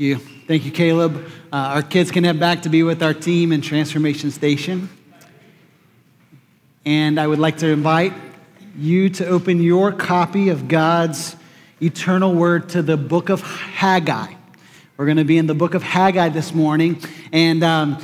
you. Thank you, Caleb. Uh, our kids can head back to be with our team in Transformation Station. And I would like to invite you to open your copy of God's eternal word to the book of Haggai. We're going to be in the book of Haggai this morning. And um,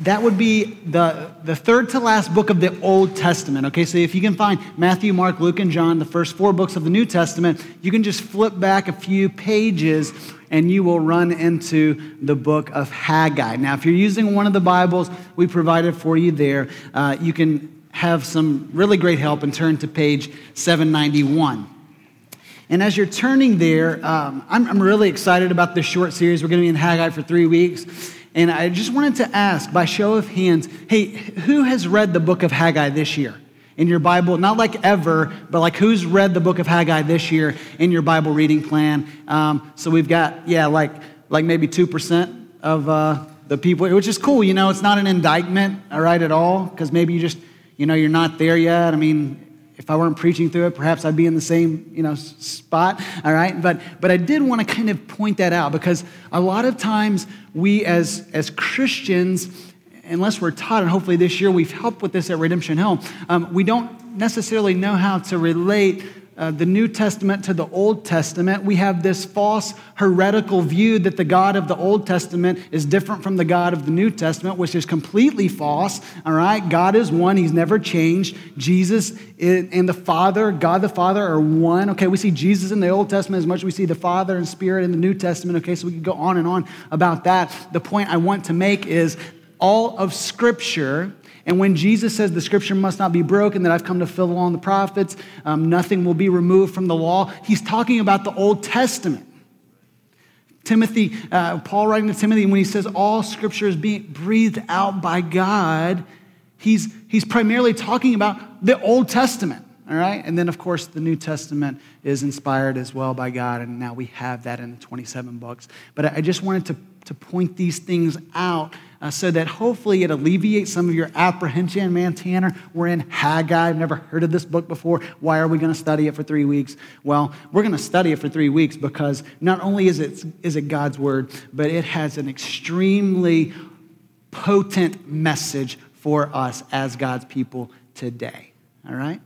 that would be the, the third to last book of the Old Testament. Okay, so if you can find Matthew, Mark, Luke, and John, the first four books of the New Testament, you can just flip back a few pages and you will run into the book of Haggai. Now, if you're using one of the Bibles we provided for you there, uh, you can have some really great help and turn to page 791. And as you're turning there, um, I'm, I'm really excited about this short series. We're going to be in Haggai for three weeks. And I just wanted to ask, by show of hands, hey, who has read the book of Haggai this year in your Bible? Not like ever, but like who's read the book of Haggai this year in your Bible reading plan? Um, so we've got, yeah, like, like maybe 2% of uh, the people, which is cool. You know, it's not an indictment, all right, at all, because maybe you just, you know, you're not there yet. I mean, if I weren't preaching through it, perhaps I'd be in the same, you know, spot, all right? But, but I did want to kind of point that out because a lot of times we as, as Christians, unless we're taught, and hopefully this year we've helped with this at Redemption Hill, um, we don't necessarily know how to relate uh, the New Testament to the Old Testament, we have this false heretical view that the God of the Old Testament is different from the God of the New Testament, which is completely false. All right? God is one, He's never changed. Jesus and the Father, God the Father, are one. Okay, we see Jesus in the Old Testament as much as we see the Father and Spirit in the New Testament. Okay, so we could go on and on about that. The point I want to make is all of Scripture and when Jesus says the scripture must not be broken, that I've come to fill along the prophets, um, nothing will be removed from the law, he's talking about the Old Testament. Timothy, uh, Paul writing to Timothy, when he says all scripture is being breathed out by God, he's, he's primarily talking about the Old Testament. All right? And then, of course, the New Testament is inspired as well by God, and now we have that in the 27 books. But I just wanted to, to point these things out uh, so that hopefully it alleviates some of your apprehension. Man, Tanner, we're in Haggai. I've never heard of this book before. Why are we going to study it for three weeks? Well, we're going to study it for three weeks because not only is it, is it God's word, but it has an extremely potent message for us as God's people today. All right?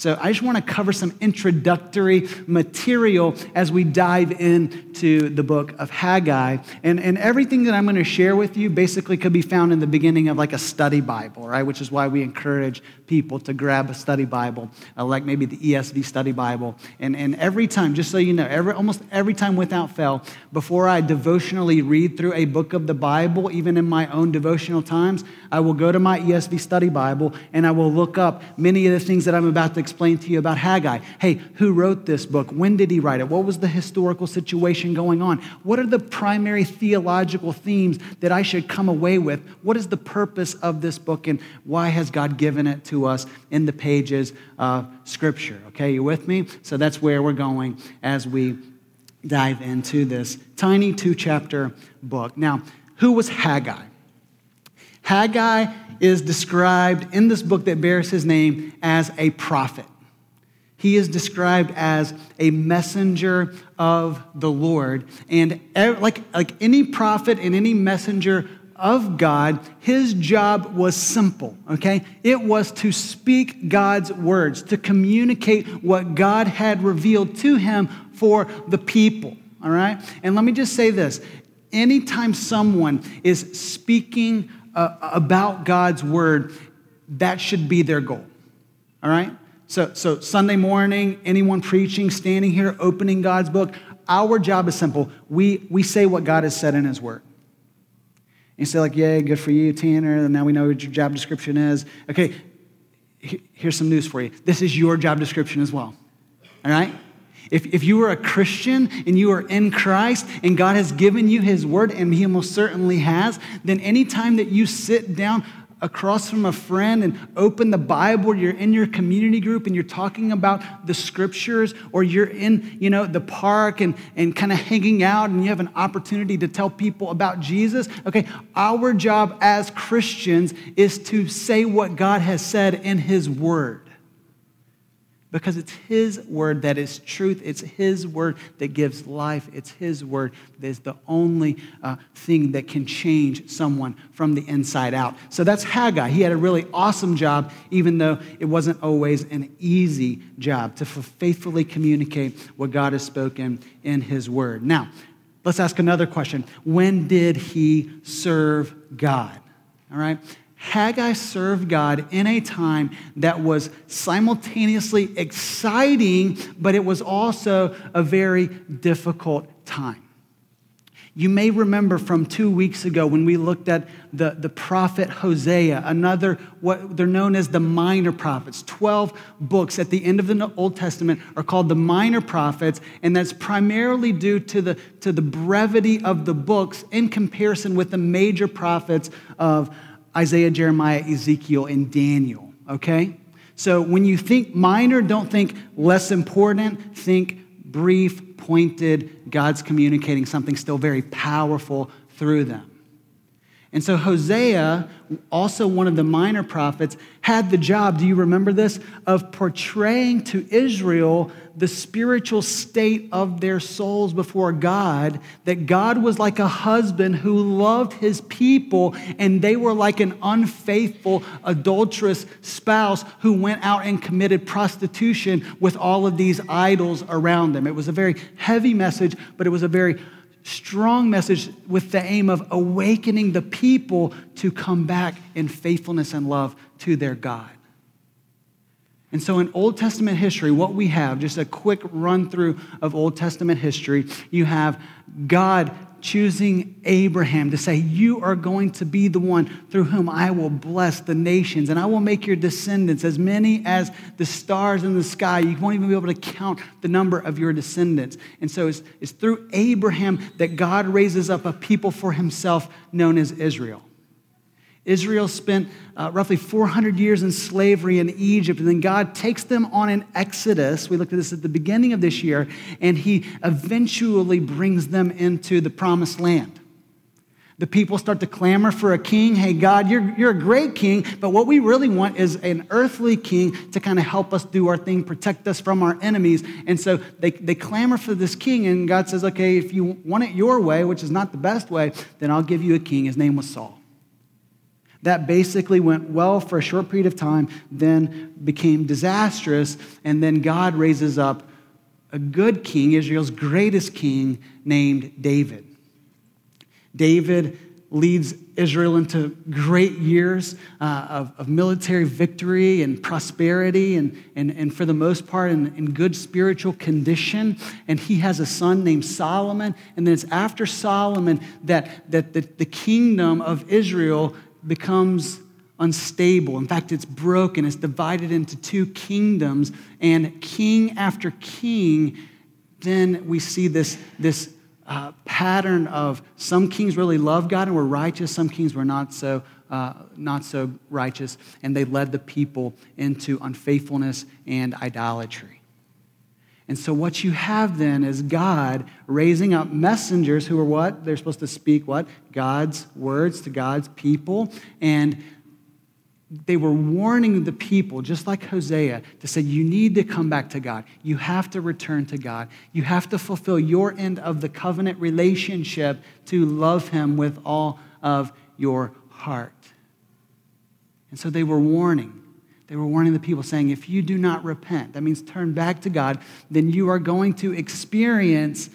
So I just want to cover some introductory material as we dive into the book of Haggai. And, and everything that I'm going to share with you basically could be found in the beginning of like a study Bible, right? Which is why we encourage people to grab a study Bible, uh, like maybe the ESV study Bible. And, and every time, just so you know, every, almost every time without fail, before I devotionally read through a book of the Bible, even in my own devotional times, I will go to my ESV study Bible and I will look up many of the things that I'm about to explain to you about Haggai. Hey, who wrote this book? When did he write it? What was the historical situation going on? What are the primary theological themes that I should come away with? What is the purpose of this book and why has God given it to us in the pages of Scripture. Okay, you with me? So that's where we're going as we dive into this tiny two chapter book. Now, who was Haggai? Haggai is described in this book that bears his name as a prophet. He is described as a messenger of the Lord. And eh, like, like any prophet and any messenger of God, his job was simple, okay? It was to speak God's words, to communicate what God had revealed to him for the people, all right? And let me just say this anytime someone is speaking uh, about God's word, that should be their goal, all right? So, so Sunday morning, anyone preaching, standing here, opening God's book, our job is simple. We, we say what God has said in his word. You say, like, yay, good for you, Tanner. And now we know what your job description is. Okay, here's some news for you. This is your job description as well. All right? If, if you are a Christian and you are in Christ and God has given you his word, and he most certainly has, then anytime that you sit down across from a friend and open the Bible, you're in your community group and you're talking about the scriptures, or you're in, you know, the park and, and kind of hanging out and you have an opportunity to tell people about Jesus. Okay, our job as Christians is to say what God has said in His Word. Because it's His word that is truth. It's His word that gives life. It's His word that is the only uh, thing that can change someone from the inside out. So that's Haggai. He had a really awesome job, even though it wasn't always an easy job to faithfully communicate what God has spoken in His word. Now, let's ask another question When did he serve God? All right. Haggai served God in a time that was simultaneously exciting, but it was also a very difficult time. You may remember from two weeks ago when we looked at the, the prophet Hosea, another, what they're known as the minor prophets. 12 books at the end of the Old Testament are called the minor prophets, and that's primarily due to the, to the brevity of the books in comparison with the major prophets of Isaiah, Jeremiah, Ezekiel, and Daniel, okay? So when you think minor, don't think less important, think brief, pointed, God's communicating something still very powerful through them. And so Hosea, also one of the minor prophets, had the job, do you remember this, of portraying to Israel the spiritual state of their souls before God, that God was like a husband who loved his people, and they were like an unfaithful, adulterous spouse who went out and committed prostitution with all of these idols around them. It was a very heavy message, but it was a very strong message with the aim of awakening the people to come back in faithfulness and love to their God. And so, in Old Testament history, what we have, just a quick run through of Old Testament history, you have God choosing Abraham to say, You are going to be the one through whom I will bless the nations, and I will make your descendants as many as the stars in the sky. You won't even be able to count the number of your descendants. And so, it's, it's through Abraham that God raises up a people for himself known as Israel. Israel spent uh, roughly 400 years in slavery in Egypt, and then God takes them on an exodus. We looked at this at the beginning of this year, and He eventually brings them into the promised land. The people start to clamor for a king. Hey, God, you're, you're a great king, but what we really want is an earthly king to kind of help us do our thing, protect us from our enemies. And so they, they clamor for this king, and God says, okay, if you want it your way, which is not the best way, then I'll give you a king. His name was Saul. That basically went well for a short period of time, then became disastrous, and then God raises up a good king, Israel's greatest king, named David. David leads Israel into great years uh, of, of, military victory and prosperity, and, and, and for the most part, in, in good spiritual condition. And he has a son named Solomon. And then it's after Solomon that, that the, the kingdom of Israel becomes unstable. In fact, it's broken, it's divided into two kingdoms, and king after king, then we see this, this uh, pattern of some kings really loved God and were righteous, some kings were not so. Uh, not so righteous, and they led the people into unfaithfulness and idolatry. And so, what you have then is God raising up messengers who are what? They're supposed to speak what? God's words to God's people. And they were warning the people, just like Hosea, to say, You need to come back to God. You have to return to God. You have to fulfill your end of the covenant relationship to love Him with all of your heart. And so they were warning. They were warning the people, saying, if you do not repent, that means turn back to God, then you are going to experience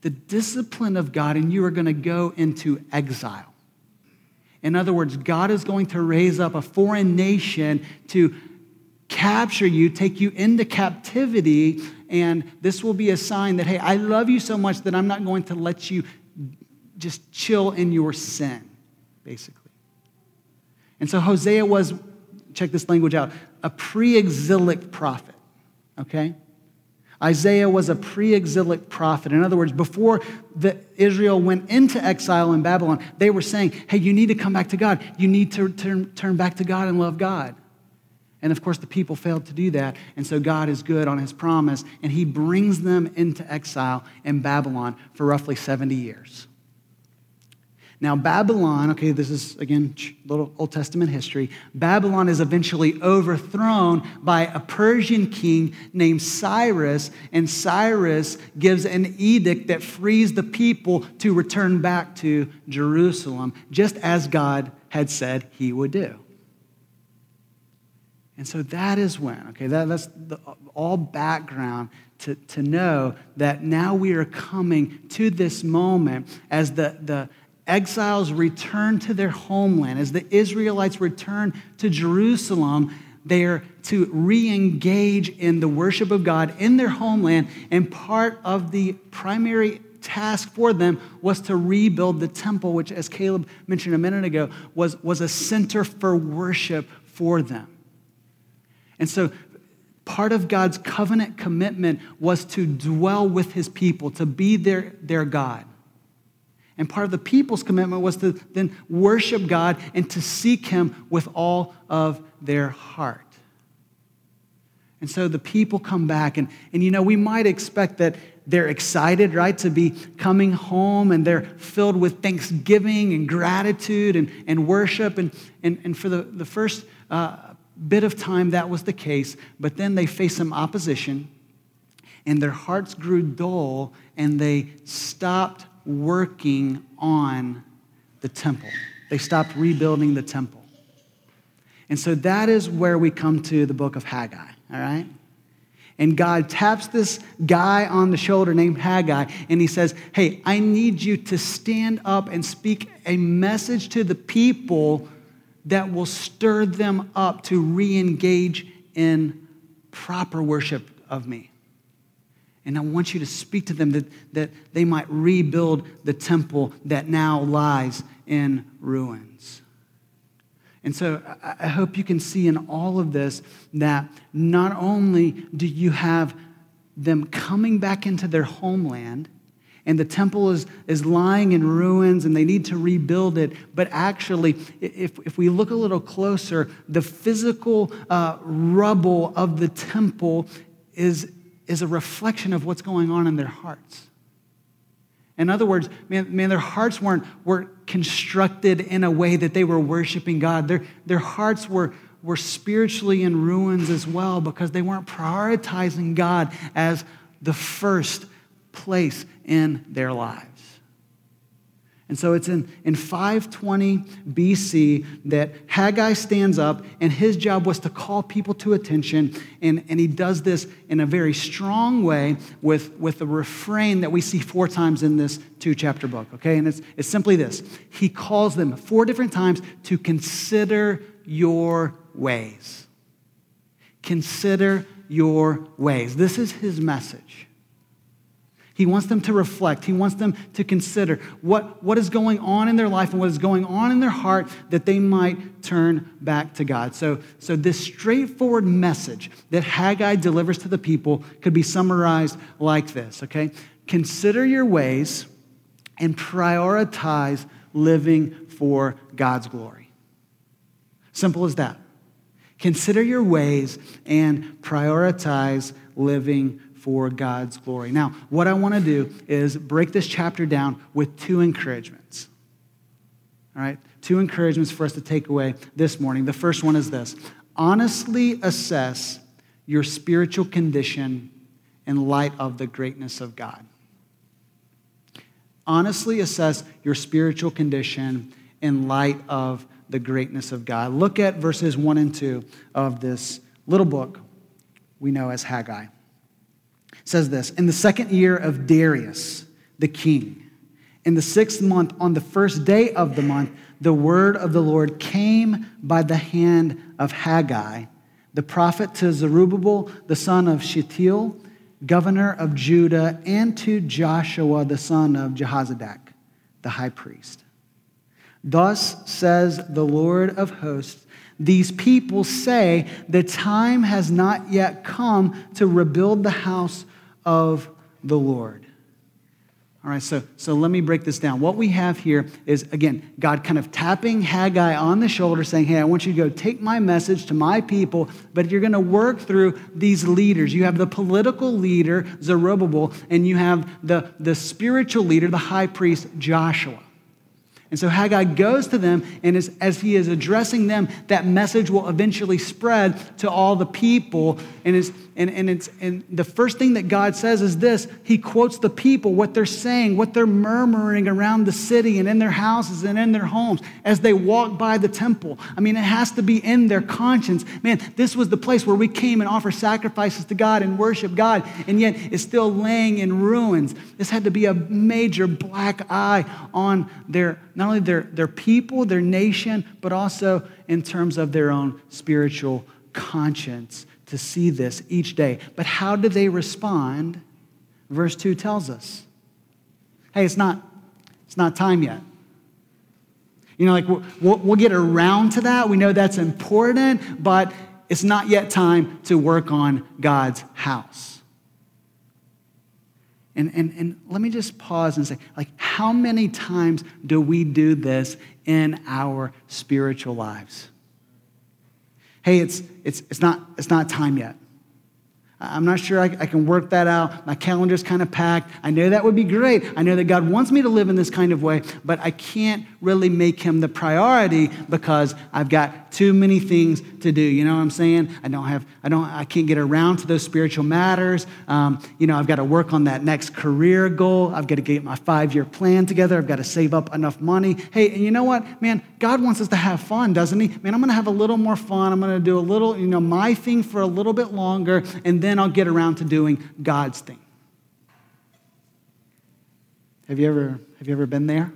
the discipline of God and you are going to go into exile. In other words, God is going to raise up a foreign nation to capture you, take you into captivity, and this will be a sign that, hey, I love you so much that I'm not going to let you just chill in your sin, basically. And so Hosea was check this language out, a pre exilic prophet, okay? Isaiah was a pre exilic prophet. In other words, before the, Israel went into exile in Babylon, they were saying, hey, you need to come back to God. You need to turn, turn back to God and love God. And of course, the people failed to do that. And so God is good on his promise, and he brings them into exile in Babylon for roughly 70 years. Now, Babylon, okay, this is again little Old Testament history. Babylon is eventually overthrown by a Persian king named Cyrus, and Cyrus gives an edict that frees the people to return back to Jerusalem, just as God had said he would do. And so that is when, okay, that, that's the, all background to, to know that now we are coming to this moment as the, the exiles return to their homeland, as the Israelites return to Jerusalem, they are to re engage in the worship of God in their homeland. And part of the primary task for them was to rebuild the temple, which, as Caleb mentioned a minute ago, was, was a center for worship for them. And so, part of God's covenant commitment was to dwell with his people, to be their, their God. And part of the people's commitment was to then worship God and to seek Him with all of their heart. And so the people come back, and, and you know, we might expect that they're excited, right, to be coming home and they're filled with thanksgiving and gratitude and, and worship. And, and, and for the, the first uh, bit of time, that was the case. But then they faced some opposition, and their hearts grew dull, and they stopped working on the temple. They stopped rebuilding the temple. And so that is where we come to the book of Haggai, all right? And God taps this guy on the shoulder named Haggai, and he says, Hey, I need you to stand up and speak a message to the people that will stir them up to re engage in proper worship of me. And I want you to speak to them that, that they might rebuild the temple that now lies in ruins. And so I hope you can see in all of this that not only do you have them coming back into their homeland, and the temple is, is lying in ruins and they need to rebuild it. But actually, if, if we look a little closer, the physical uh, rubble of the temple is, is a reflection of what's going on in their hearts. In other words, man, man, their hearts weren't, weren't constructed in a way that they were worshiping God. Their, their hearts were, were spiritually in ruins as well because they weren't prioritizing God as the first place in their lives. And so it's in, in 520 BC that Haggai stands up, and his job was to call people to attention. And, and he does this in a very strong way with, with a refrain that we see four times in this two chapter book, okay? And it's, it's simply this He calls them four different times to consider your ways. Consider your ways. This is his message. He wants them to reflect. He wants them to consider what, what is going on in their life and what is going on in their heart that they might turn back to God. So, so this straightforward message that Haggai delivers to the people could be summarized like this, okay? Consider your ways and prioritize living for God's glory. Simple as that. Consider your ways and prioritize living for God's glory. Now, what I want to do is break this chapter down with two encouragements. All right? Two encouragements for us to take away this morning. The first one is this honestly assess your spiritual condition in light of the greatness of God. Honestly assess your spiritual condition in light of the greatness of God. Look at verses 1 and 2 of this little book we know as Haggai says this In the second year of Darius, the king, in the sixth month, on the first day of the month, the word of the Lord came by the hand of Haggai, the prophet, to Zerubbabel, the son of Shealtiel, governor of Judah, and to Joshua, the son of Jehozadak, the high priest. Thus says the Lord of hosts these people say the time has not yet come to rebuild the house of the Lord. All right, so, so let me break this down. What we have here is, again, God kind of tapping Haggai on the shoulder, saying, Hey, I want you to go take my message to my people, but you're going to work through these leaders. You have the political leader, Zerubbabel, and you have the, the spiritual leader, the high priest, Joshua. And so Haggai goes to them, and as, as he is addressing them, that message will eventually spread to all the people. And, it's, and, and, it's, and the first thing that God says is this He quotes the people, what they're saying, what they're murmuring around the city and in their houses and in their homes as they walk by the temple. I mean, it has to be in their conscience. Man, this was the place where we came and offer sacrifices to God and worship God, and yet it's still laying in ruins. This had to be a major black eye on their not only their, their people, their nation, but also in terms of their own spiritual conscience to see this each day. But how do they respond? Verse 2 tells us hey, it's not, it's not time yet. You know, like we'll, we'll get around to that. We know that's important, but it's not yet time to work on God's house. And, and, and let me just pause and say, like, how many times do we do this in our spiritual lives? Hey, it's, it's, it's, not, it's not time yet. I'm not sure I, I, can work that out. My calendar's kind of packed. I know that would be great. I know that God wants me to live in this kind of way, but I can't really make him the priority because I've got too many things to do. You know what I'm saying? I don't have, I don't, I can't get around to those spiritual matters. Um, you know, I've got to work on that next career goal. I've got to get my five year plan together. I've got to save up enough money. Hey, and you know what, man? God wants us to have fun, doesn't He? Man, I'm going to have a little more fun. I'm going to do a little, you know, my thing for a little bit longer, and then I'll get around to doing God's thing. Have you ever, have you ever been there?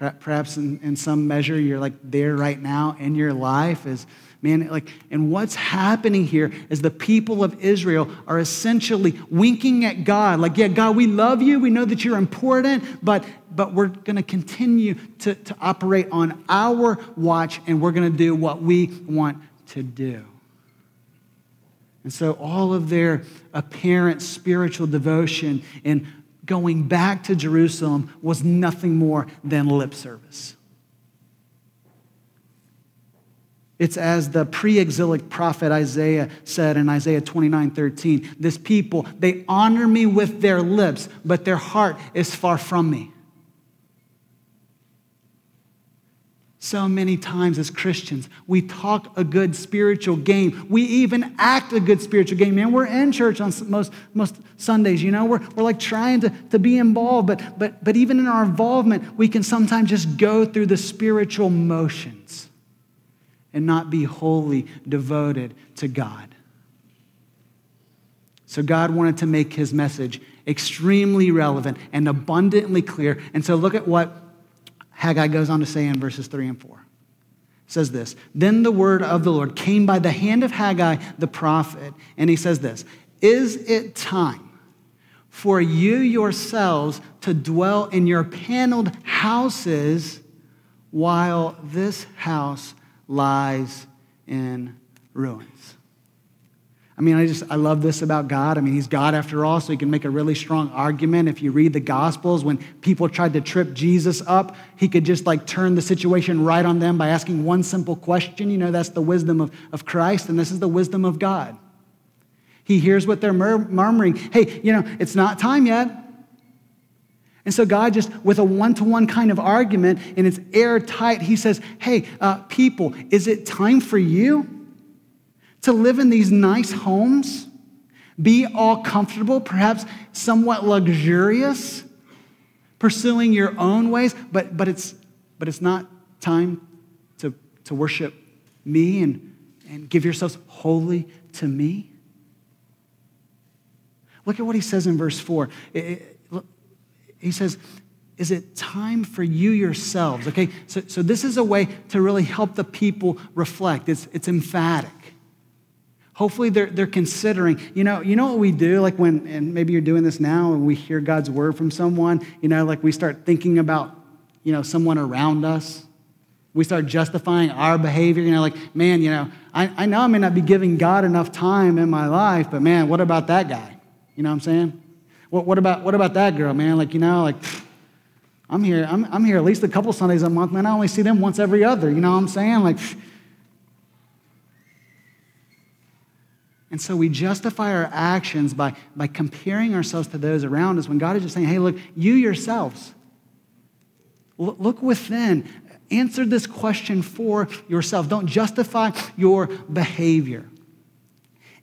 Perhaps in, in some measure, you're like there right now in your life is, man, like, and what's happening here is the people of Israel are essentially winking at God. Like, yeah, God, we love you. We know that you're important, but, but we're going to continue to, to operate on our watch and we're going to do what we want to do. And so all of their apparent spiritual devotion and going back to Jerusalem was nothing more than lip service. It's as the pre exilic prophet Isaiah said in Isaiah 29 13. This people, they honor me with their lips, but their heart is far from me. So many times as Christians, we talk a good spiritual game. We even act a good spiritual game. Man, we're in church on most, most Sundays, you know, we're, we're like trying to, to be involved, but, but, but even in our involvement, we can sometimes just go through the spiritual motions and not be wholly devoted to God. So God wanted to make his message extremely relevant and abundantly clear. And so look at what Haggai goes on to say in verses 3 and 4. It says this Then the word of the Lord came by the hand of Haggai the prophet, and he says this Is it time for you yourselves to dwell in your paneled houses while this house lies in ruins? I mean, I just, I love this about God. I mean, He's God after all, so He can make a really strong argument. If you read the Gospels, when people tried to trip Jesus up, He could just like turn the situation right on them by asking one simple question. You know, that's the wisdom of, of Christ, and this is the wisdom of God. He hears what they're mur- murmuring. Hey, you know, it's not time yet. And so, God, just with a one to one kind of argument, and it's airtight, He says, Hey, uh, people, is it time for you? To live in these nice homes, be all comfortable, perhaps somewhat luxurious, pursuing your own ways, but, but, it's, but it's not time to, to worship me and, and give yourselves wholly to me. Look at what he says in verse 4. It, it, he says, Is it time for you yourselves? Okay, so, so this is a way to really help the people reflect. It's, it's emphatic. Hopefully they're, they're considering, you know, you know what we do, like when, and maybe you're doing this now, and we hear God's word from someone, you know, like we start thinking about, you know, someone around us. We start justifying our behavior, you know, like, man, you know, I, I know I may not be giving God enough time in my life, but man, what about that guy? You know what I'm saying? What, what, about, what about that girl, man? Like, you know, like, I'm here, I'm, I'm here at least a couple Sundays a month, man. I only see them once every other, you know what I'm saying? Like, And so we justify our actions by, by comparing ourselves to those around us when God is just saying, hey, look, you yourselves, look within. Answer this question for yourself. Don't justify your behavior.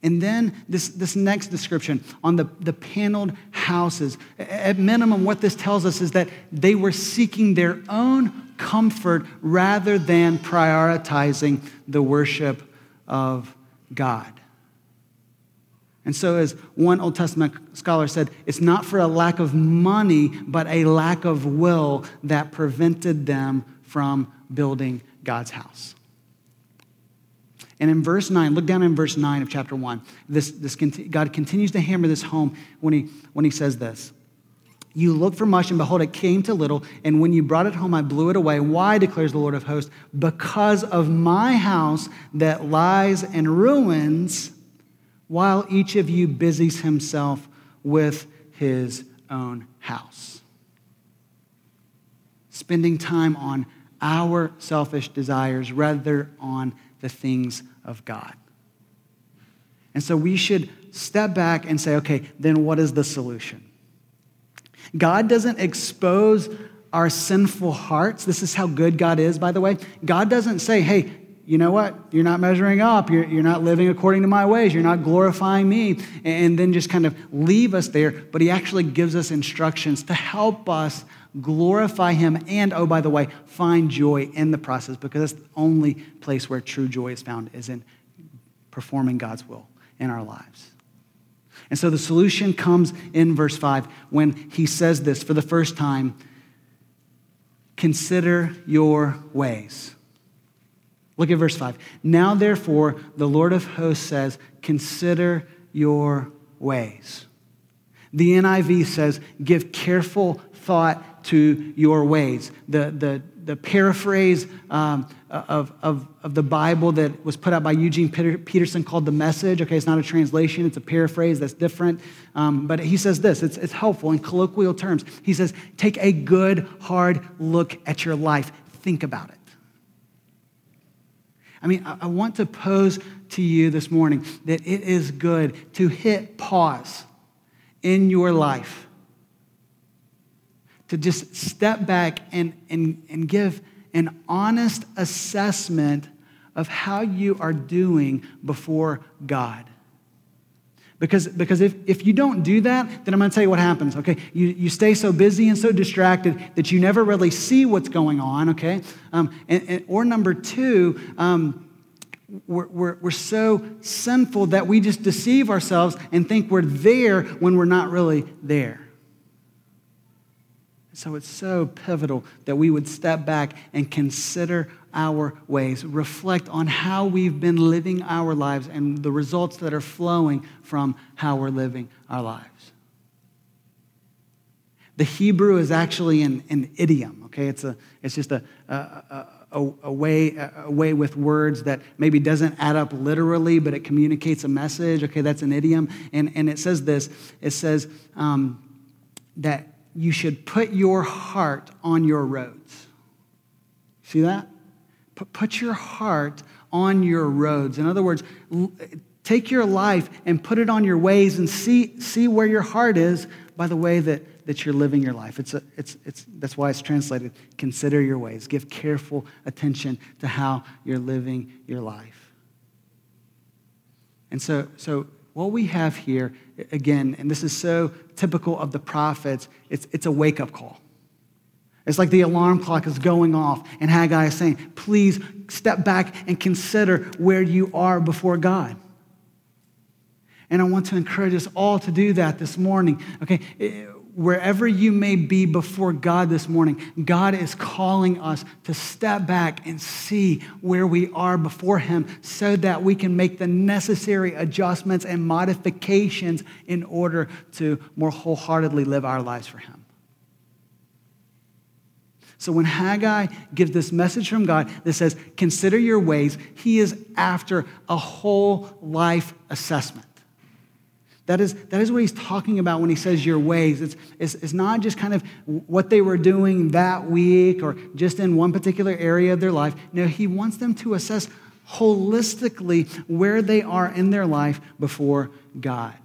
And then this, this next description on the, the paneled houses. At minimum, what this tells us is that they were seeking their own comfort rather than prioritizing the worship of God. And so, as one Old Testament scholar said, it's not for a lack of money, but a lack of will that prevented them from building God's house. And in verse 9, look down in verse 9 of chapter 1. This, this, God continues to hammer this home when he, when he says this. You looked for much, and behold, it came to little. And when you brought it home, I blew it away. Why, declares the Lord of hosts? Because of my house that lies in ruins, while each of you busies himself with his own house. Spending time on our selfish desires rather on the things of God. And so we should step back and say, okay, then what is the solution? God doesn't expose our sinful hearts. This is how good God is, by the way. God doesn't say, hey, you know what? You're not measuring up. You're, you're not living according to my ways. You're not glorifying me. And then just kind of leave us there. But He actually gives us instructions to help us glorify Him and, oh, by the way, find joy in the process because that's the only place where true joy is found is in performing God's will in our lives. And so the solution comes in verse 5 when he says this for the first time consider your ways. Look at verse 5. Now, therefore, the Lord of hosts says, consider your ways. The NIV says, give careful thought to your ways. The, the, the paraphrase um, of, of, of the Bible that was put out by Eugene Peterson called The Message. Okay, it's not a translation, it's a paraphrase that's different. Um, but he says this it's, it's helpful in colloquial terms. He says, Take a good, hard look at your life, think about it. I mean, I, want to pose to you this morning that it is good to hit pause in your life to just step back and, and, and give an honest assessment of how you are doing before God. Because, because if, if you don't do that, then I'm going to tell you what happens, okay? You, you stay so busy and so distracted that you never really see what's going on, okay? Um, and, and, or number two, um, we're, we're, we're so sinful that we just deceive ourselves and think we're there when we're not really there. So it's so pivotal that we would step back and consider our ways, reflect on how we've been living our lives and the results that are flowing from how we're living our lives. The Hebrew is actually an, an idiom, okay? It's, a, it's just a, a, a, a, way, a way with words that maybe doesn't add up literally, but it communicates a message. Okay, that's an idiom. And, and it says this it says um, that you should put your heart on your roads. See that? Put your heart on your roads. In other words, take your life and put it on your ways and see, see where your heart is by the way that, that you're living your life. It's a, it's, it's, that's why it's translated consider your ways. Give careful attention to how you're living your life. And so, so what we have here, again, and this is so typical of the prophets, it's, it's a wake up call. It's like the alarm clock is going off, and Haggai is saying, please step back and consider where you are before God. And I want to encourage us all to do that this morning. Okay, eh, wherever you may be before God this morning, God is calling us to step back and see where we are before Him so that we can make the necessary adjustments and modifications in order to more wholeheartedly live our lives for Him. So when Haggai gives this message from God that says, Consider your ways, he is after a whole life assessment. That is, that is what he's talking about when he says your ways. It's, it's, it's not just kind of what they were doing that week or just in one particular area of their life. No, he wants them to assess holistically where they are in their life before God.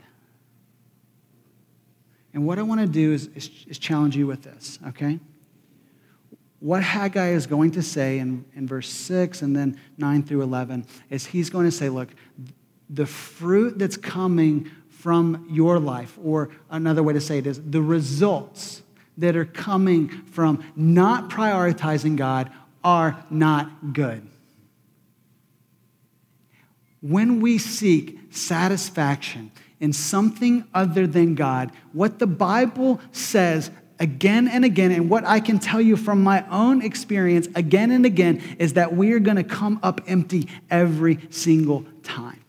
And what I want to do is, is, is challenge you with this, okay? What Haggai is going to say in, in verse 6 and then 9 through 11 is he's going to say, look, the fruit that's coming from your life, or another way to say it is the results that are coming from not prioritizing God are not good. When we seek satisfaction in something other than God, what the Bible says again and again, and what I can tell you from my own experience again and again, is that we are going to come up empty every single time.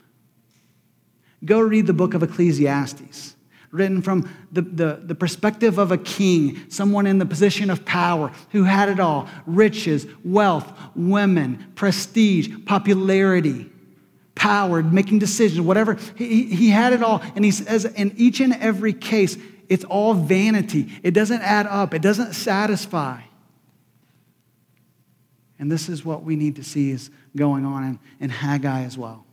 Go read the book of Ecclesiastes, written from the, the, the, perspective of a king, someone in the position of power who had it all riches, wealth, women, prestige, popularity, power, making decisions, whatever. He, he had it all. And he says, in each and every case, it's all vanity. It doesn't add up, it doesn't satisfy. And this is what we need to see is going on in, in Haggai as well.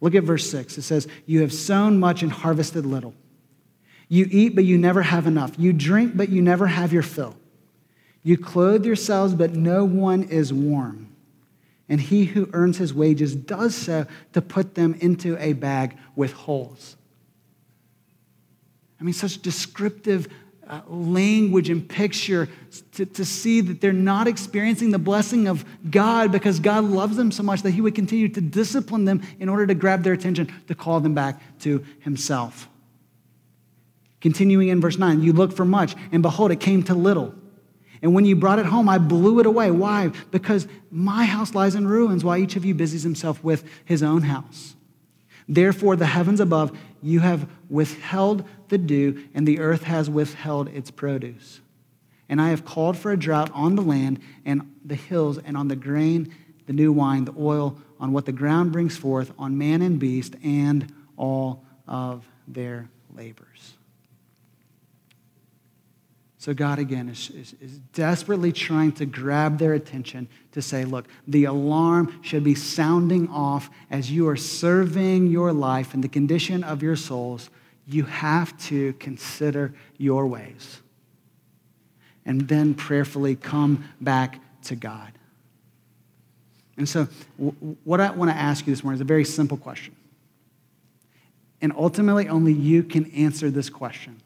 Look at verse 6. It says, You have sown much and harvested little. You eat, but you never have enough. You drink, but you never have your fill. You clothe yourselves, but no one is warm. And he who earns his wages does so to put them into a bag with holes. I mean, such descriptive uh, language and picture to, to see that they're not experiencing the blessing of God because God loves them so much that He would continue to discipline them in order to grab their attention, to call them back to Himself. Continuing in verse 9, you look for much, and behold, it came to little. And when you brought it home, I blew it away. Why? Because my house lies in ruins while each of you busies himself with his own house. Therefore, the heavens above, you have withheld the dew, and the earth has withheld its produce. And I have called for a drought on the land and the hills, and on the grain, the new wine, the oil, on what the ground brings forth, on man and beast, and all of their labors. So, God, again, is, is, is, desperately trying to grab their attention to say, look, the alarm should be sounding off as you are serving your life and the condition of your souls. You have to consider your ways and then prayerfully come back to God. And so, w- what I want to ask you this morning is a very simple question. And ultimately, only you can answer this question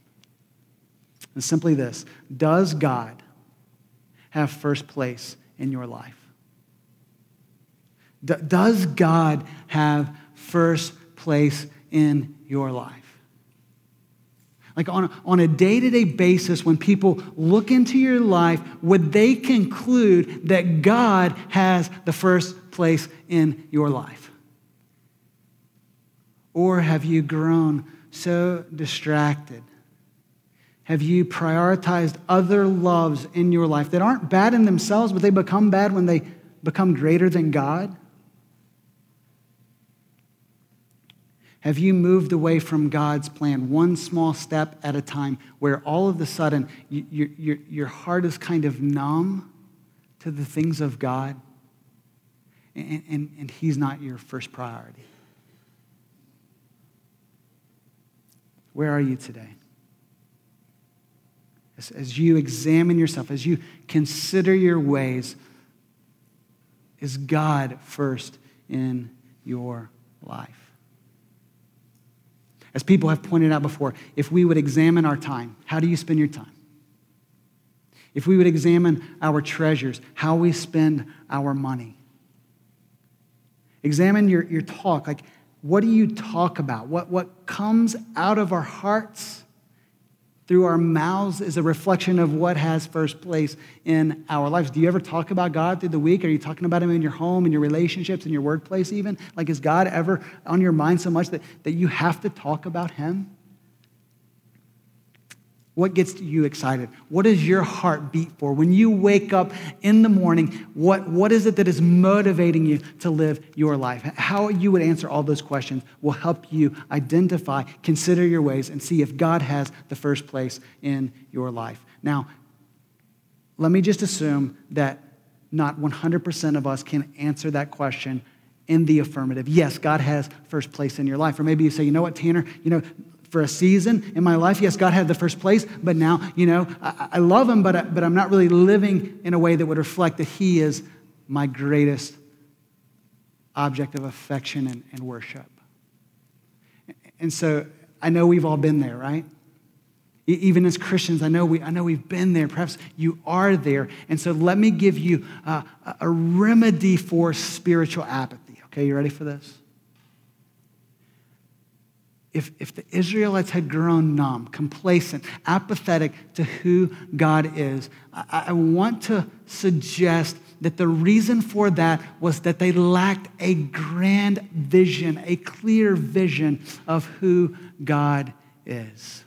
is simply this Does God have first place in your life? D- does God have first place in your life? Like on, on a day to day basis, when people look into your life, would they conclude that God has the first place in your life? Or have you grown so distracted have you prioritized other loves in your life that aren't bad in themselves, but they become bad when they become greater than God? Have you moved away from God's plan one small step at a time where all of a sudden you, your, your heart is kind of numb to the things of God and, and, and He's not your first priority? Where are you today? as, as you examine yourself, as you consider your ways, is God first in your life? As people have pointed out before, if we would examine our time, how do you spend your time? If we would examine our treasures, how we spend our money. Examine your, your talk. Like, what do you talk about? What, what comes out of our hearts through our mouths is a reflection of what has first place in our lives. Do you ever talk about God through the week? Are you talking about Him in your home, in your relationships, in your workplace, even? Like, is God ever on your mind so much that, that you have to talk about Him? What gets you excited? What does your heart beat for? When you wake up in the morning, what, what is it that is motivating you to live your life? How you would answer all those questions will help you identify, consider your ways, and see if God has the first place in your life. Now, let me just assume that not 100% of us can answer that question in the affirmative. Yes, God has first place in your life. Or maybe you say, you know what, Tanner, you know, for a season in my life. Yes, God had the first place, but now, you know, I, I love him, but, I, but I'm not really living in a way that would reflect that he is my greatest object of affection and, and worship. And so I know we've all been there, right? Even as Christians, I know, we, I know we've been there. Perhaps you are there. And so let me give you a, a remedy for spiritual apathy. Okay, you ready for this? If, if the Israelites had grown numb, complacent, apathetic to who God is, I, I want to suggest that the reason for that was that they lacked a grand vision, a clear vision of who God is.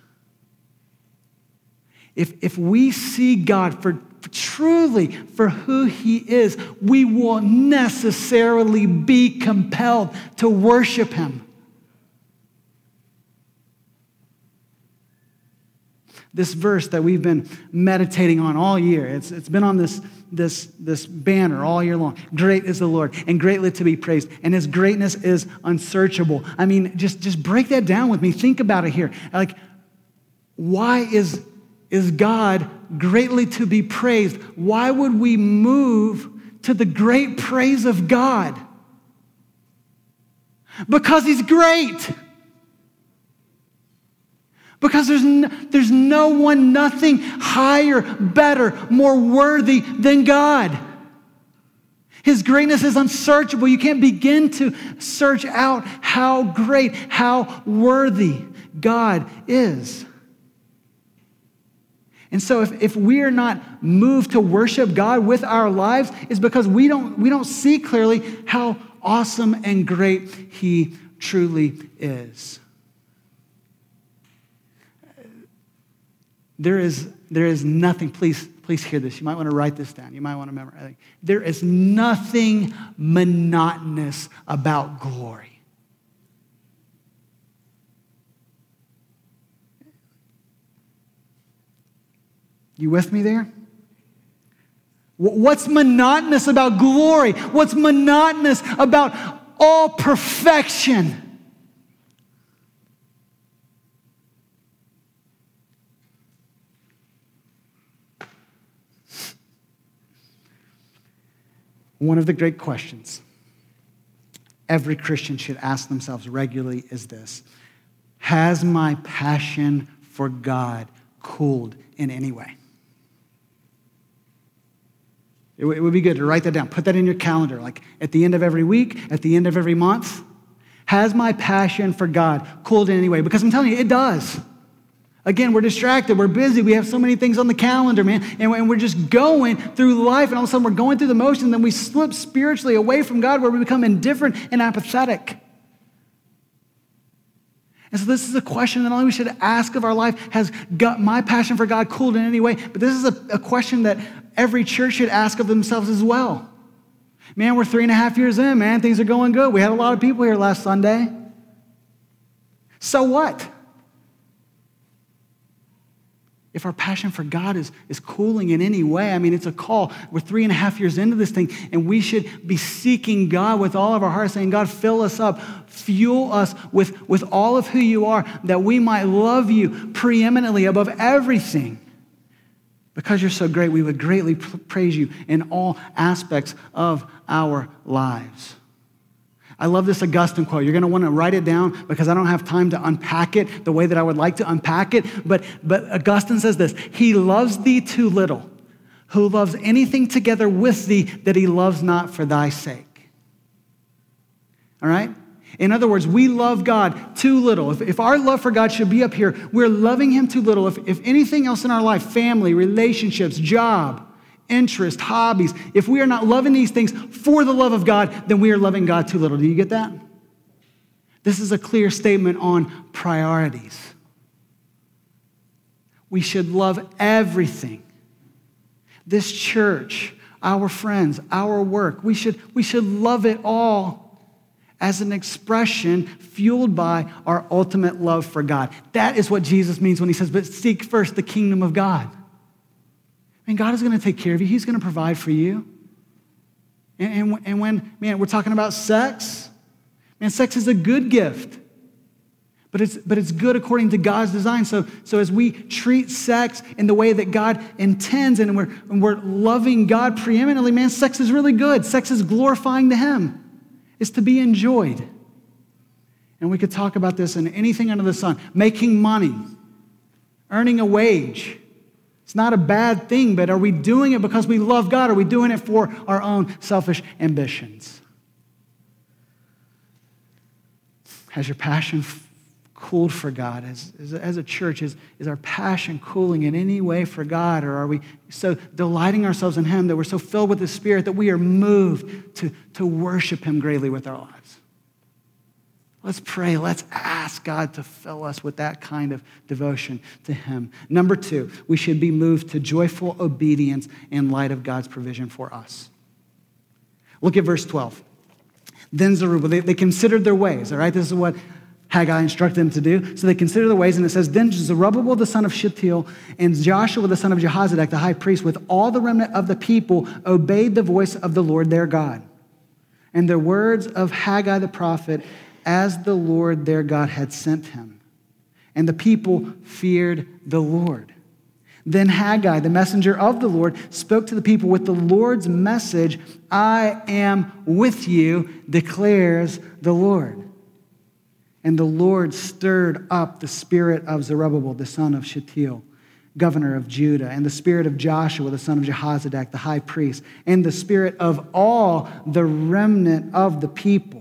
If, if we see God for, for truly for who He is, we will necessarily be compelled to worship Him. This verse that we've been meditating on all year, it's, it's been on this, this, this banner all year long. Great is the Lord, and greatly to be praised, and his greatness is unsearchable. I mean, just, just break that down with me. Think about it here. Like, why is, is God greatly to be praised? Why would we move to the great praise of God? Because he's great. Because there's no, there's no one, nothing higher, better, more worthy than God. His greatness is unsearchable. You can't begin to search out how great, how worthy God is. And so if, if we are not moved to worship God with our lives, it's because we don't, we don't see clearly how awesome and great He truly is. There is, there is nothing, please, please hear this. You might want to write this down. You might want to memorize. There is nothing monotonous about glory. You with me there? What's monotonous about glory? What's monotonous about all perfection? One of the great questions every Christian should ask themselves regularly is this Has my passion for God cooled in any way? It, would be good to write that down. Put that in your calendar, like at the end of every week, at the end of every month. Has my passion for God cooled in any way? Because I'm telling you, it does. Again, we're distracted, we're busy, we have so many things on the calendar, man, and we're just going through life, and all of a sudden we're going through the motion, and then we slip spiritually away from God where we become indifferent and apathetic. And so, this is a question that only we should ask of our life has got my passion for God cooled in any way, but this is a, a question that every church should ask of themselves as well. Man, we're three and a half years in, man, things are going good. We had a lot of people here last Sunday. So what? If our passion for God is, is cooling in any way, I mean, it's a call. We're three and a half years into this thing, and we should be seeking God with all of our hearts, saying, God, fill us up, fuel us with, with all of who you are, that we might love you preeminently above everything. Because you're so great, we would greatly praise you in all aspects of our lives. I love this Augustine quote. You're going to want to write it down because I don't have time to unpack it the way that I would like to unpack it. But, but Augustine says this He loves thee too little, who loves anything together with thee that he loves not for thy sake. All right? In other words, we love God too little. If, if our love for God should be up here, we're loving Him too little. If, if anything else in our life, family, relationships, job, interest, hobbies, if we are not loving these things for the love of God, then we are loving God too little. Do you get that? This is a clear statement on priorities. We should love everything. This church, our friends, our work, we should, we should love it all as an expression fueled by our ultimate love for God. That is what Jesus means when he says, But seek first the kingdom of God. And God is going to take care of you, He's going to provide for you. And, and, and when, man, we're talking about sex, man, sex is a good gift. But it's, but it's good according to God's design. So, so as we treat sex in the way that God intends and we're, and we're loving God preeminently, man, sex is really good. Sex is glorifying to Him, it's to be enjoyed. And we could talk about this in anything under the sun making money, earning a wage. It's not a bad thing, but are we doing it because we love God? Are we doing it for our own selfish ambitions? Has your passion cooled for God? As, as, as, a church, is, is our passion cooling in any way for God? Or are we so delighting ourselves in Him that we're so filled with the Spirit that we are moved to, to worship Him greatly with our lives? Let's pray. Let's ask God to fill us with that kind of devotion to Him. Number two, we should be moved to joyful obedience in light of God's provision for us. Look at verse 12. Then Zerubbabel, they, they considered their ways, all right? This is what Haggai instructed them to do. So they considered the ways, and it says, Then Zerubbabel the son of Shealtiel and Joshua the son of Jehozadak, the high priest, with all the remnant of the people, obeyed the voice of the Lord their God. And the words of Haggai the prophet, as the Lord their God had sent him. And the people feared the Lord. Then Haggai, the messenger of the Lord, spoke to the people with the Lord's message I am with you, declares the Lord. And the Lord stirred up the spirit of Zerubbabel, the son of Shealtiel, governor of Judah, and the spirit of Joshua, the son of Jehozadak, the high priest, and the spirit of all the remnant of the people.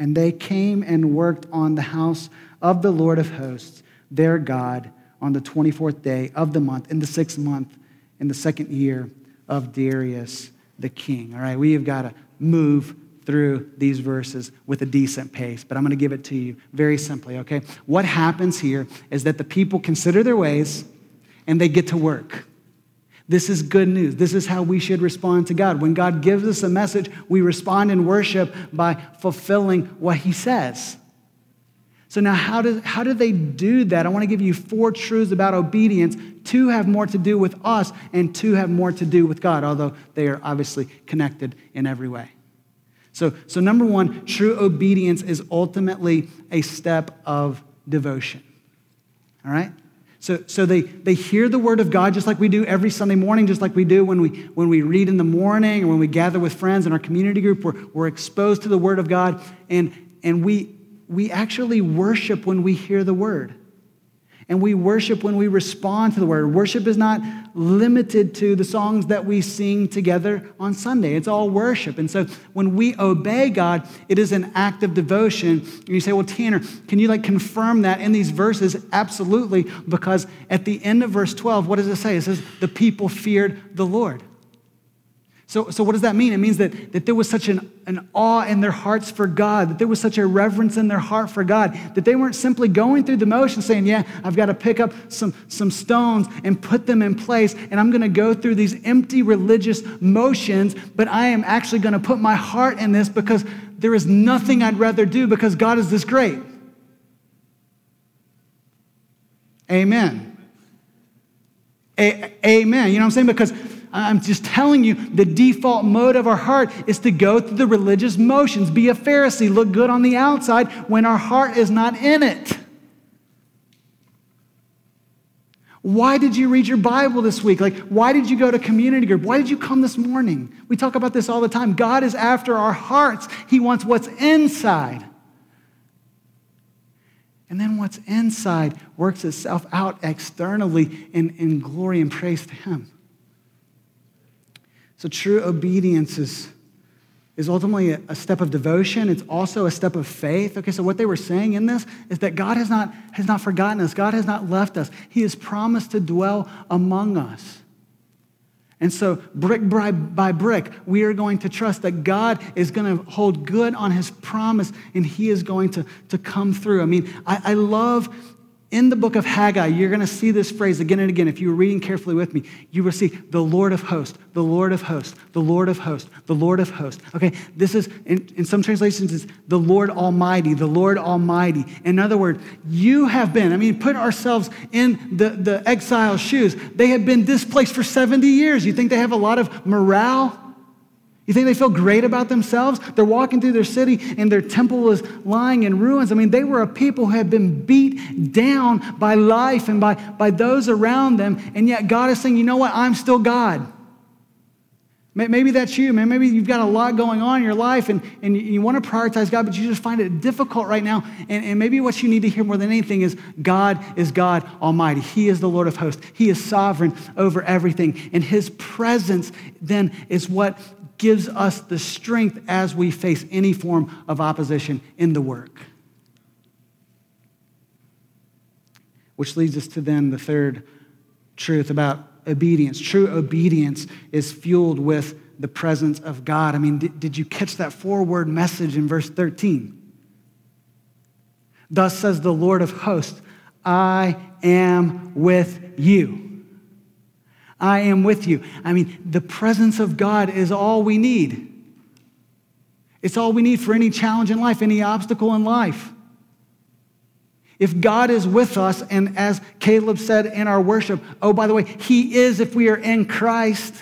And they came and worked on the house of the Lord of hosts, their God, on the 24th day of the month, in the sixth month, in the second year of Darius the king. All right, we have got to move through these verses with a decent pace, but I'm going to give it to you very simply, okay? What happens here is that the people consider their ways and they get to work. This is good news. This is how we should respond to God. When God gives us a message, we respond in worship by fulfilling what He says. So, now how do, how do they do that? I want to give you four truths about obedience. Two have more to do with us, and two have more to do with God, although they are obviously connected in every way. So, so number one, true obedience is ultimately a step of devotion. All right? So, so they, they hear the word of God just like we do every Sunday morning, just like we do when we, when we read in the morning or when we gather with friends in our community group. We're, we're exposed to the word of God, and, and we, we actually worship when we hear the word and we worship when we respond to the word. Worship is not limited to the songs that we sing together on Sunday. It's all worship. And so when we obey God, it is an act of devotion. And you say, well, Tanner, can you like confirm that in these verses? Absolutely, because at the end of verse 12, what does it say? It says, the people feared the Lord. So, so what does that mean? It means that, that there was such an, an awe in their hearts for God, that there was such a reverence in their heart for God, that they weren't simply going through the motions saying, Yeah, I've got to pick up some, some stones and put them in place, and I'm going to go through these empty religious motions, but I am actually going to put my heart in this because there is nothing I'd rather do because God is this great. Amen. A- amen. You know what I'm saying? Because I'm just telling you, the default mode of our heart is to go through the religious motions, be a Pharisee, look good on the outside when our heart is not in it. Why did you read your Bible this week? Like, why did you go to community group? Why did you come this morning? We talk about this all the time. God is after our hearts, He wants what's inside. And then what's inside works itself out externally in, in glory and praise to Him. So true obedience is, is ultimately a, step of devotion. It's also a step of faith. Okay, so what they were saying in this is that God has not, has not forgotten us. God has not left us. He has promised to dwell among us. And so, brick by, by brick, we are going to trust that God is going to hold good on his promise and he is going to, to come through. I mean, I, I love in the book of Haggai, you're going to see this phrase again and again. If you were reading carefully with me, you will see the Lord of hosts, the Lord of hosts, the Lord of hosts, the Lord of hosts. Okay, this is, in, in some translations, it's the Lord Almighty, the Lord Almighty. In other words, you have been, I mean, put ourselves in the, the exile shoes. They have been displaced for 70 years. You think they have a lot of morale? You think they feel great about themselves? They're walking through their city and their temple is lying in ruins. I mean, they were a people who had been beat down by life and by, by those around them. And yet God is saying, you know what? I'm still God. Maybe that's you, man. Maybe you've got a lot going on in your life and, and you want to prioritize God, but you just find it difficult right now. And, and maybe what you need to hear more than anything is God is God Almighty. He is the Lord of hosts. He is sovereign over everything. And His presence then is what gives us the strength as we face any form of opposition in the work. Which leads us to then the third truth about obedience. True obedience is fueled with the presence of God. I mean, did, did you catch that four word message in verse 13? Thus says the Lord of hosts, I am with you. I am with you. I mean, the presence of God is all we need. It's all we need for any challenge in life, any obstacle in life. If God is with us, and as Caleb said in our worship, oh, by the way, He is if we are in Christ.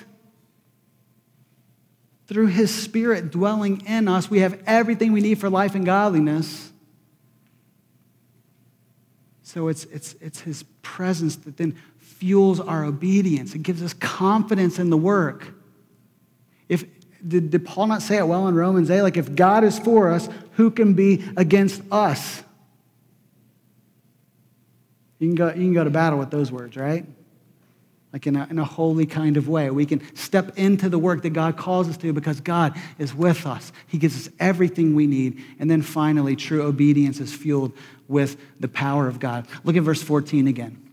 Through His Spirit dwelling in us, we have everything we need for life and godliness. So it's, it's, it's His presence that then fuels our obedience. It gives us confidence in the work. If, did, did Paul not say it well in Romans 8? Like, if God is for us, who can be against us? You can go, you can go to battle with those words, right? Like in a, in a holy kind of way. We can step into the work that God calls us to because God is with us. He gives us everything we need. And then finally, true obedience is fueled with the power of God. Look at verse 14 again.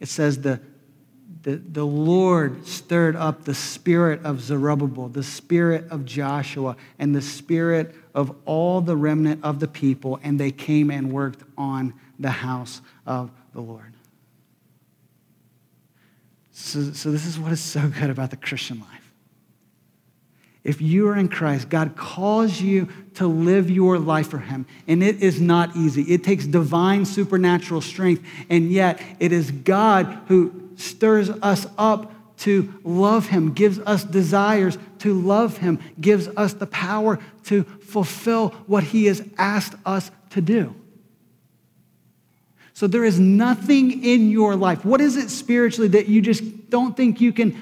It says, the, the, the Lord stirred up the spirit of Zerubbabel, the spirit of Joshua, and the spirit of all the remnant of the people, and they came and worked on the house of the Lord. So, so this is what is so good about the Christian life. If you are in Christ, God calls you to live your life for Him. And it is not easy. It takes divine supernatural strength. And yet, it is God who stirs us up to love Him, gives us desires to love Him, gives us the power to fulfill what He has asked us to do. So there is nothing in your life. What is it spiritually that you just don't think you can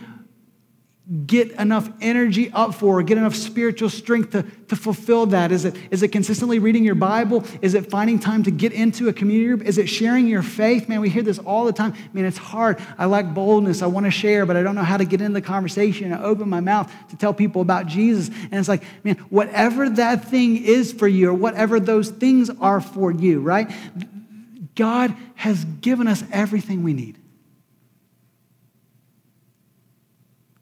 get enough energy up for, get enough spiritual strength to, to fulfill that? Is it, is it consistently reading your Bible? Is it finding time to get into a community group? Is it sharing your faith? Man, we hear this all the time. Man, it's hard. I lack boldness. I want to share, but I don't know how to get into the conversation and open my mouth to tell people about Jesus. And it's like, man, whatever that thing is for you, or whatever those things are for you, right? God has given us everything we need.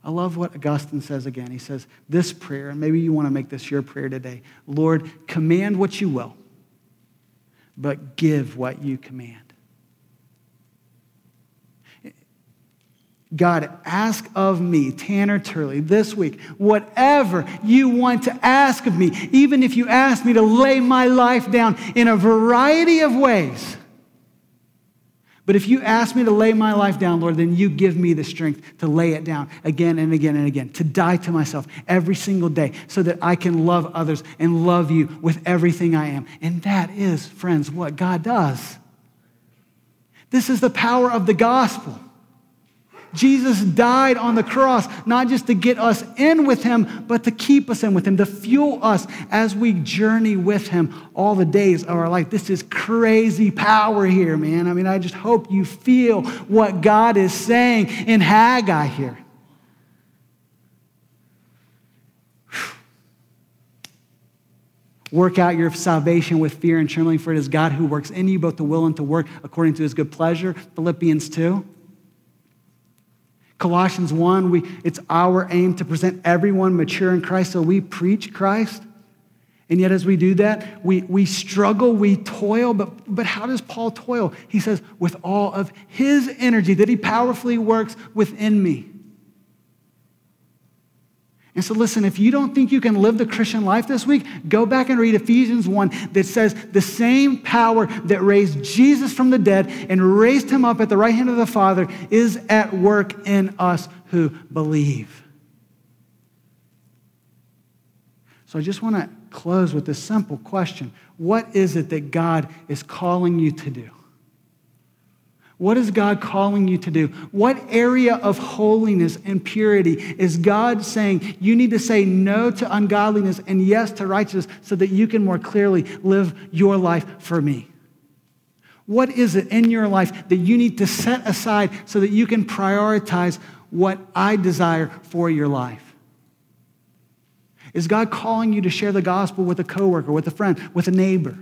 I love what Augustine says again. He says, This prayer, and maybe you want to make this your prayer today Lord, command what you will, but give what you command. God, ask of me, Tanner Turley, this week, whatever you want to ask of me, even if you ask me to lay my life down in a variety of ways. But if you ask me to lay my life down, Lord, then you give me the strength to lay it down again and again and again, to die to myself every single day so that I can love others and love you with everything I am. And that is, friends, what God does. This is the power of the gospel. Jesus died on the cross, not just to get us in with him, but to keep us in with him, to fuel us as we journey with him all the days of our life. This is crazy power here, man. I mean, I just hope you feel what God is saying in Haggai here. Work out your salvation with fear and trembling, for it is God who works in you both to will and to work according to his good pleasure. Philippians 2. Colossians 1, we, it's our aim to present everyone mature in Christ, so we preach Christ. And yet, as we do that, we, we struggle, we toil. But, but how does Paul toil? He says, with all of his energy that he powerfully works within me. And so, listen, if you don't think you can live the Christian life this week, go back and read Ephesians 1 that says, The same power that raised Jesus from the dead and raised him up at the right hand of the Father is at work in us who believe. So, I just want to close with this simple question What is it that God is calling you to do? What is God calling you to do? What area of holiness and purity is God saying you need to say no to ungodliness and yes to righteousness so that you can more clearly live your life for me? What is it in your life that you need to set aside so that you can prioritize what I desire for your life? Is God calling you to share the gospel with a coworker, with a friend, with a neighbor?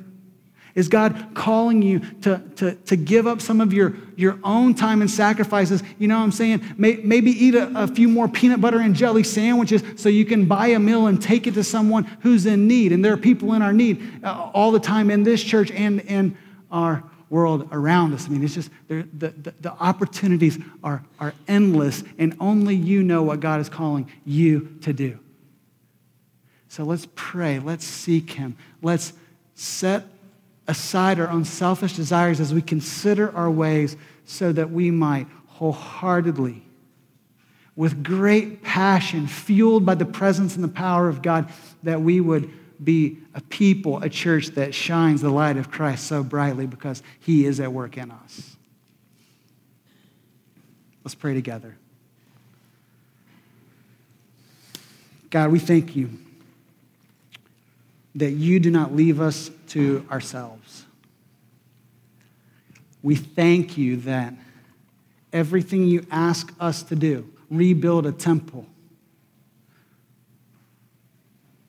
Is God calling you to, to, to give up some of your, your own time and sacrifices? You know what I'm saying? maybe eat a, a few more peanut butter and jelly sandwiches so you can buy a meal and take it to someone who's in need. And there are people in our need uh, all the time in this church and in our world around us. I mean, it's just the, the, the opportunities are, are endless, and only you know what God is calling you to do. So let's pray. Let's seek Him. Let's set aside our own selfish desires as we consider our ways so that we might wholeheartedly, with great passion, fueled by the presence and the power of God, that we would be a people, a church that shines the light of Christ so brightly because He is at work in us. Let's pray together. God, we thank you that you do not leave us to ourselves. We thank you that everything you ask us to do, rebuild a temple,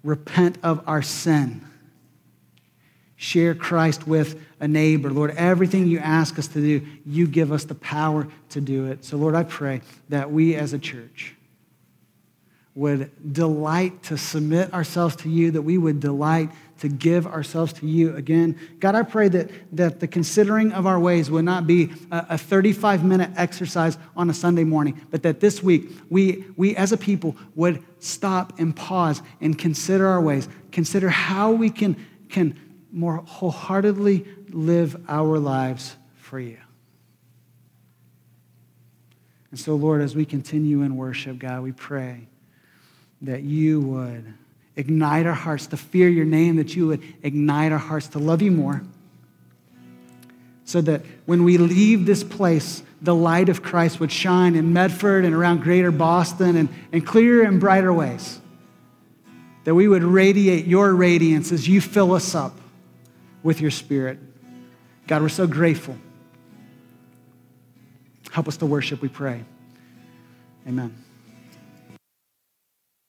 repent of our sin, share Christ with a neighbor. Lord, everything you ask us to do, you give us the power to do it. So, Lord, I pray that we as a church, would delight to submit ourselves to you, that we would delight to give ourselves to you again. God, I pray that, that the considering of our ways would not be a, a 35 minute exercise on a Sunday morning, but that this week we, we as a people would stop and pause and consider our ways, consider how we can, can more wholeheartedly live our lives for you. And so, Lord, as we continue in worship, God, we pray that you would ignite our hearts to fear your name, that you would ignite our hearts to love you more. So that when we leave this place, the light of Christ would shine in Medford and around greater Boston and, and clearer and brighter ways. That we would radiate your radiance as you fill us up with your spirit. God, we're so grateful. Help us to worship, we pray. Amen.